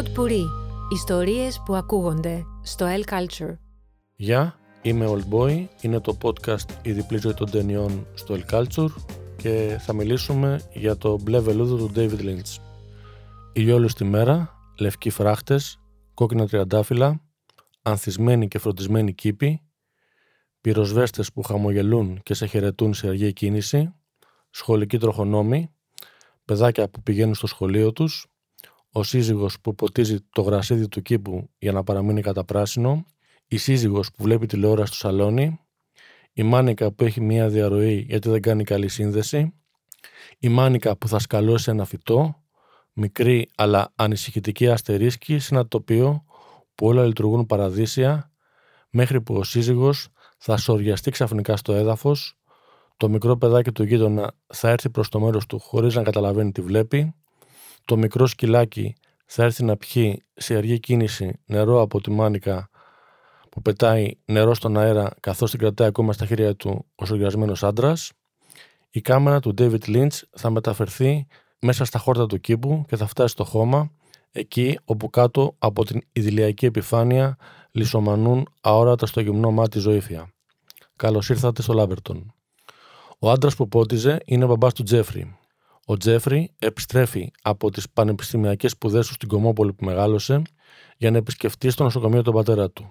Pod Puri. Ιστορίες που ακούγονται στο El Culture. Γεια, είμαι Old Boy, είναι το podcast «Η διπλή ζωή των ταινιών» στο El Culture και θα μιλήσουμε για το μπλε βελούδο του David Lynch. Ηλιόλους τη μέρα, λευκοί φράχτες, κόκκινα τριαντάφυλλα, ανθισμένοι και φροντισμένοι κήποι, πυροσβέστες που χαμογελούν και σε χαιρετούν σε αργή κίνηση, σχολικοί τροχονόμοι, παιδάκια που πηγαίνουν στο σχολείο τους, ο σύζυγος που ποτίζει το γρασίδι του κήπου για να παραμείνει κατά πράσινο, η σύζυγος που βλέπει τηλεόραση στο σαλόνι, η μάνικα που έχει μία διαρροή γιατί δεν κάνει καλή σύνδεση, η μάνικα που θα σκαλώσει ένα φυτό, μικρή αλλά ανησυχητική αστερίσκη σε ένα τοπίο που όλα λειτουργούν παραδείσια, μέχρι που ο σύζυγος θα σοριαστεί ξαφνικά στο έδαφος, το μικρό παιδάκι του γείτονα θα έρθει προς το μέρος του χωρίς να καταλαβαίνει τι βλέπει, το μικρό σκυλάκι θα έρθει να πιει σε αργή κίνηση νερό από τη μάνικα που πετάει νερό στον αέρα καθώς την κρατάει ακόμα στα χέρια του ο σοριασμένος άντρας. Η κάμερα του David Lynch θα μεταφερθεί μέσα στα χόρτα του κήπου και θα φτάσει στο χώμα εκεί όπου κάτω από την ιδηλιακή επιφάνεια λισομανούν αόρατα στο γυμνό μάτι ζωήφια. Καλώς ήρθατε στο Λάμπερτον. Ο άντρας που πότιζε είναι ο μπαμπάς του Τζέφρι. Ο Τζέφρι επιστρέφει από τις πανεπιστημιακές σπουδές του στην Κομόπολη που μεγάλωσε για να επισκεφτεί στο νοσοκομείο τον πατέρα του.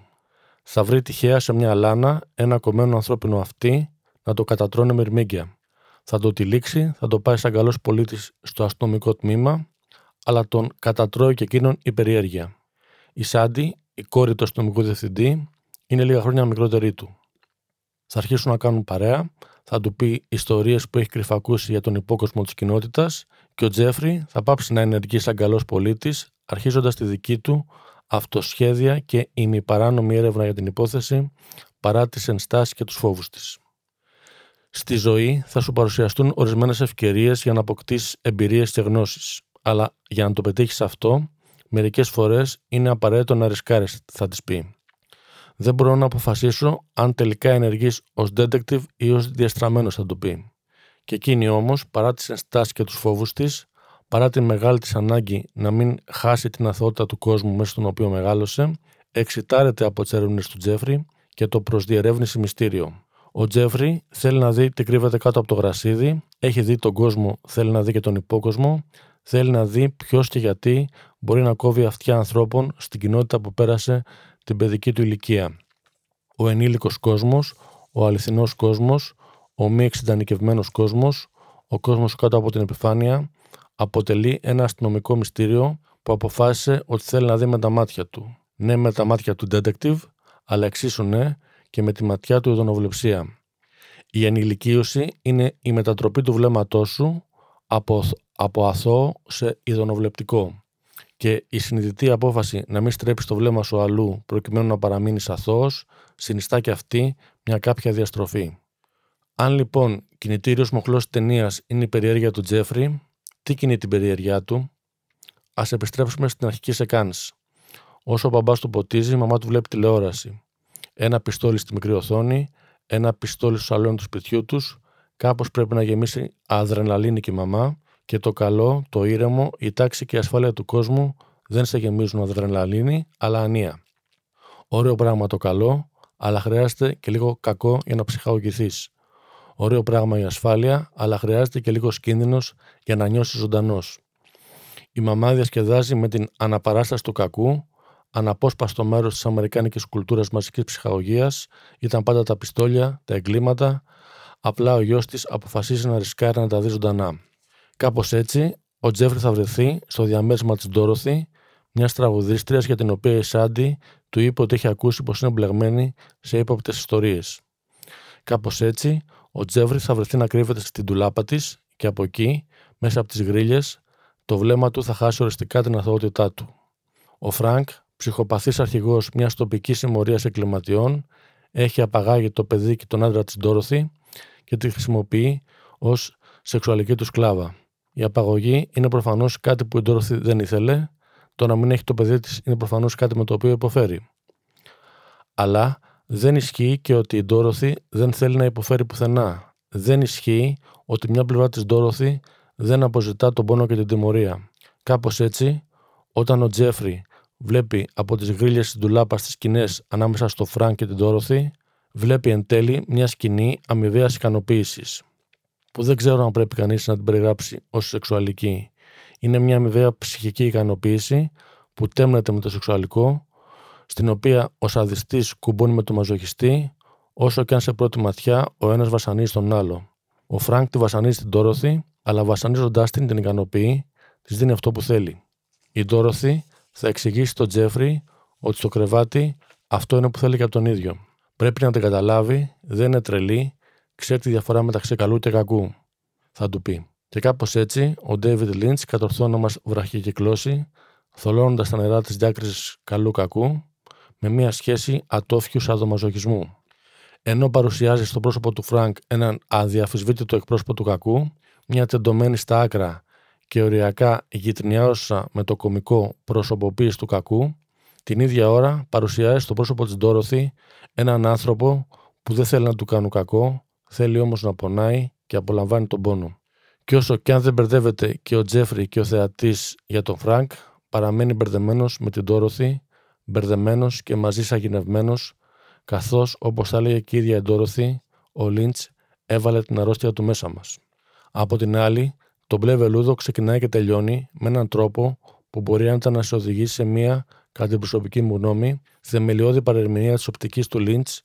Θα βρει τυχαία σε μια λάνα ένα κομμένο ανθρώπινο αυτί να το κατατρώνει με ερμήγκια. Θα το τυλίξει, θα το πάει σαν καλός πολίτης στο αστυνομικό τμήμα, αλλά τον κατατρώει και εκείνον η περιέργεια. Η Σάντι, η κόρη του αστυνομικού διευθυντή, είναι λίγα χρόνια μικρότερη του. Θα αρχίσουν να κάνουν παρέα, θα του πει ιστορίες που έχει κρυφακούσει για τον υπόκοσμο της κοινότητας και ο Τζέφρι θα πάψει να ενεργεί σαν καλός πολίτης, αρχίζοντας τη δική του αυτοσχέδια και ημιπαράνομη έρευνα για την υπόθεση παρά τις ενστάσεις και τους φόβους της. Στη ζωή θα σου παρουσιαστούν ορισμένες ευκαιρίες για να αποκτήσεις εμπειρίες και γνώσεις. Αλλά για να το πετύχεις αυτό, μερικές φορές είναι απαραίτητο να ρισκάρεις, θα της πει. Δεν μπορώ να αποφασίσω αν τελικά ενεργείς ως detective ή ως διαστραμμένος, θα του πει. Και εκείνη όμως, παρά τις ενστάσεις και τους φόβους της, παρά τη μεγάλη της ανάγκη να μην χάσει την αθωότητα του κόσμου μέσα στον οποίο μεγάλωσε, εξητάρεται από τις έρευνες του Τζέφρι και το προ διερεύνηση μυστήριο. Ο Τζέφρι θέλει να δει τι κρύβεται κάτω από το γρασίδι, έχει δει τον κόσμο, θέλει να δει και τον υπόκοσμο, θέλει να δει ποιος και γιατί μπορεί να κόβει αυτιά ανθρώπων στην κοινότητα που πέρασε την παιδική του ηλικία. Ο ενήλικος κόσμος, ο αληθινός κόσμος, ο μη εξειδανικευμένος κόσμος, ο κόσμος κάτω από την επιφάνεια, αποτελεί ένα αστυνομικό μυστήριο που αποφάσισε ότι θέλει να δει με τα μάτια του. Ναι με τα μάτια του detective, αλλά εξίσου ναι και με τη ματιά του ειδωνοβλεψία. Η ενηλικίωση είναι η μετατροπή του βλέμματός σου από, από αθώο σε ειδωνοβλεπτικό και η συνειδητή απόφαση να μην στρέψει το βλέμμα σου αλλού προκειμένου να παραμείνεις αθώος, συνιστά και αυτή μια κάποια διαστροφή. Αν λοιπόν κινητήριος μοχλός τη ταινίας είναι η περιέργεια του Τζέφρι, τι κινεί την περιέργειά του, ας επιστρέψουμε στην αρχική σεκάνη. Όσο ο μπαμπάς του ποτίζει, η μαμά του βλέπει τηλεόραση. Ένα πιστόλι στη μικρή οθόνη, ένα πιστόλι στο σαλόνι του σπιτιού τους, κάπως πρέπει να γεμίσει αδρεναλίνη και η μαμά, και το καλό, το ήρεμο, η τάξη και η ασφάλεια του κόσμου δεν σε γεμίζουν αδρεναλίνη, αλλά ανία. Ωραίο πράγμα το καλό, αλλά χρειάζεται και λίγο κακό για να ψυχαγωγηθείς. Ωραίο πράγμα η ασφάλεια, αλλά χρειάζεται και λίγος κίνδυνος για να νιώσεις ζωντανός. Η μαμά διασκεδάζει με την αναπαράσταση του κακού, αναπόσπαστο μέρος της Αμερικάνικης κουλτούρας μαζικής ψυχαγωγίας, ήταν πάντα τα πιστόλια, τα εγκλήματα. Απλά ο γιος της αποφασίζει να ρισκάρει να τα δει ζωντανά. Κάπως έτσι, ο Τζέφρι θα βρεθεί στο διαμέρισμα της Ντόροθι, μιας τραγουδίστριας για την οποία η Σάντι του είπε ότι έχει ακούσει πως είναι μπλεγμένη σε ύποπτες ιστορίες. Κάπως έτσι, ο Τζέφρι θα βρεθεί να κρύβεται στην τουλάπα της και από εκεί, μέσα από τις γρίλες, το βλέμμα του θα χάσει οριστικά την αθωότητά του. Ο Φρανκ, ψυχοπαθής αρχηγός μιας τοπικής συμμορίας εγκληματιών, έχει απαγάγει το παιδί και τον άντρα της Ντόροθι και τη χρησιμοποιεί ως σεξουαλική του σκλάβα. Η απαγωγή είναι προφανώς κάτι που η Ντόροθι δεν ήθελε. Το να μην έχει το παιδί της είναι προφανώς κάτι με το οποίο υποφέρει. Αλλά δεν ισχύει και ότι η Ντόροθι δεν θέλει να υποφέρει πουθενά. Δεν ισχύει ότι μια πλευρά της Ντόροθι δεν αποζητά τον πόνο και την τιμωρία. Κάπως έτσι, Όταν ο Τζέφρι βλέπει από τις γρίλες της ντουλάπας στις σκηνές ανάμεσα στο Φρανκ και την Ντόροθι, βλέπει εν τέλει μια σκηνή αμοιβαίας ικανοποίησης, που δεν ξέρω αν πρέπει κανείς να την περιγράψει ως σεξουαλική. Είναι μια αμοιβαία ψυχική ικανοποίηση που τέμνεται με το σεξουαλικό, στην οποία ο σαδιστής κουμπώνει με τον μαζοχιστή, όσο και αν σε πρώτη ματιά ο ένας βασανίζει τον άλλο. Ο Φρανκ τη βασανίζει την Ντόροθι, αλλά βασανίζοντάς την την ικανοποιεί, της δίνει αυτό που θέλει. Η Ντόροθι θα εξηγήσει στον Τζέφρι ότι στο κρεβάτι αυτό είναι που θέλει και από τον ίδιο. Πρέπει να την καταλάβει, δεν είναι τρελή, ξέρει τη διαφορά μεταξύ καλού και κακού, θα του πει. Και κάπως έτσι, ο Ντέιβιντ Λιντς κατορθώνει να μας βραχικυκλώσει, θολώνοντας τα νερά της διάκρισης καλού-κακού, με μια σχέση ατόφιου σαδομαζοχισμού. Ενώ παρουσιάζει στο πρόσωπο του Φρανκ έναν αδιαμφισβήτητο εκπρόσωπο του κακού, μια τεντωμένη στα άκρα και οριακά γειτνιάζουσα με το κωμικό προσωποποίηση του κακού, την ίδια ώρα παρουσιάζει στο πρόσωπο της Ντόροθι έναν άνθρωπο που δεν θέλει να του κάνουν κακό, θέλει όμως να πονάει και απολαμβάνει τον πόνο. Και όσο και αν δεν μπερδεύεται και ο Τζέφρι και ο θεατής για τον Φρανκ, παραμένει μπερδεμένος με την Ντόροθη, μπερδεμένος και μαζί σαγηνευμένος, καθώς όπως θα έλεγε και η ίδια η Ντόροθη, ο Λίντς έβαλε την αρρώστια του μέσα μας. Από την άλλη, το μπλε βελούδο ξεκινάει και τελειώνει με έναν τρόπο που μπορεί άνετα να σε οδηγήσει σε μία, κατά την προσωπική μου γνώμη, θεμελιώδη παρερμηνία της οπτικής του Λίντς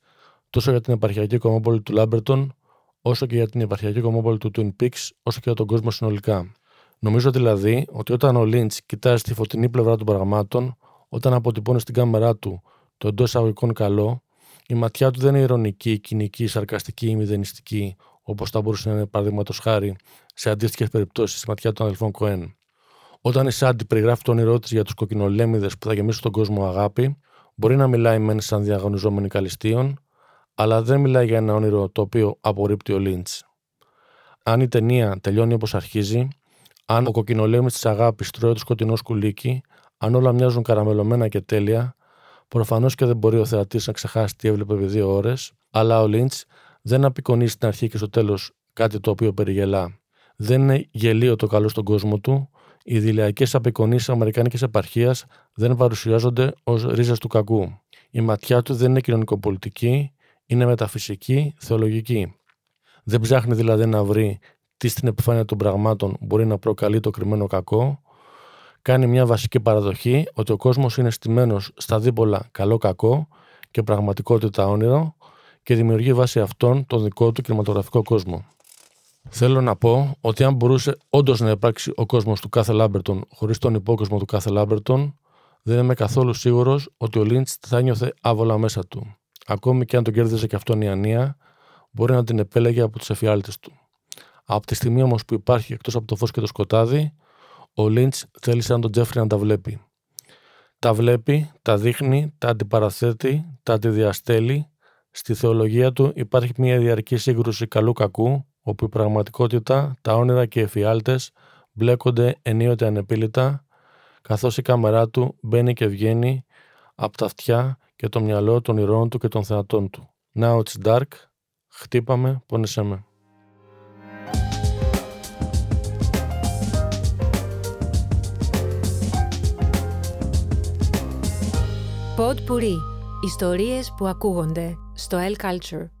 τόσο για την επαρχιακή κομμόπολη του Λάμπερτον, όσο και για την επαρχιακή κομμόπολη του Twin Peaks, όσο και για τον κόσμο συνολικά. Νομίζω δηλαδή ότι όταν ο Λίντ κοιτάζει τη φωτεινή πλευρά των πραγμάτων, όταν αποτυπώνει στην κάμερά του το εντός εισαγωγικών καλό, η ματιά του δεν είναι ηρωνική, κοινική, σαρκαστική ή μηδενιστική, όπως θα μπορούσε να είναι παραδείγματος χάρη σε αντίστοιχες περιπτώσεις στη ματιά των αδελφών Κοέν. Όταν η Σάντι περιγράφει το όνειρό της για τους κοκκινολέμιδες που θα γεμίσουν τον κόσμο αγάπη, μπορεί να μιλάει μεν σαν διαγωνιζόμενη καλυστίων, αλλά δεν μιλάει για ένα όνειρο το οποίο απορρίπτει ο Λίντς. Αν η ταινία τελειώνει όπως αρχίζει, αν ο κοκκινολέμης της αγάπης τρώει το σκοτεινό σκουλίκι, αν όλα μοιάζουν καραμελωμένα και τέλεια, προφανώς και δεν μπορεί ο θεατής να ξεχάσει τι έβλεπε επί δύο ώρες, αλλά ο Λίντς δεν απεικονίζει στην αρχή και στο τέλος κάτι το οποίο περιγελά. Δεν είναι γελίο το καλό στον κόσμο του, οι δηλιακέ απεικονίσεις Αμερικάνικης επαρχίας δεν παρουσιάζονται ως ρίζες του κακού. Η ματιά του δεν είναι κοινωνικοπολιτική, είναι μεταφυσική, θεολογική. Δεν ψάχνει δηλαδή να βρει τι στην επιφάνεια των πραγμάτων μπορεί να προκαλεί το κρυμμένο κακό. Κάνει μια βασική παραδοχή ότι ο κόσμος είναι στημένος στα δίπολα καλό-κακό και πραγματικότητα όνειρο και δημιουργεί βάσει αυτών τον δικό του κινηματογραφικό κόσμο. Θέλω να πω ότι αν μπορούσε όντως να υπάρξει ο κόσμος του κάθε Λάμπερτον χωρίς τον υπόκοσμο του κάθε Λάμπερτον, δεν είμαι καθόλου σίγουρος ότι ο Λίντς θα νιώθε άβολα μέσα του. Ακόμη και αν τον κέρδιζε και αυτόν η Ανία, μπορεί να την επέλεγε από τους εφιάλτες του. Από τη στιγμή όμως που υπάρχει εκτός από το φως και το σκοτάδι, ο Λίντς θέλησε να τον Τζέφρι να τα βλέπει. Τα βλέπει, τα δείχνει, τα αντιπαραθέτει, τα αντιδιαστέλει. Στη θεολογία του υπάρχει μια διαρκή σύγκρουση καλού-κακού, όπου η πραγματικότητα, τα όνειρα και οι εφιάλτες μπλέκονται ενίοτε ανεπίλητα, καθώς η κάμερά του μπαίνει και βγαίνει από τα αυτιά και το μυαλό των ηρώων του και των θεατών του. Now it's dark, χτύπαμε, πόνεσέ με. Pod Ιστορίες που ακούγονται στο L Culture.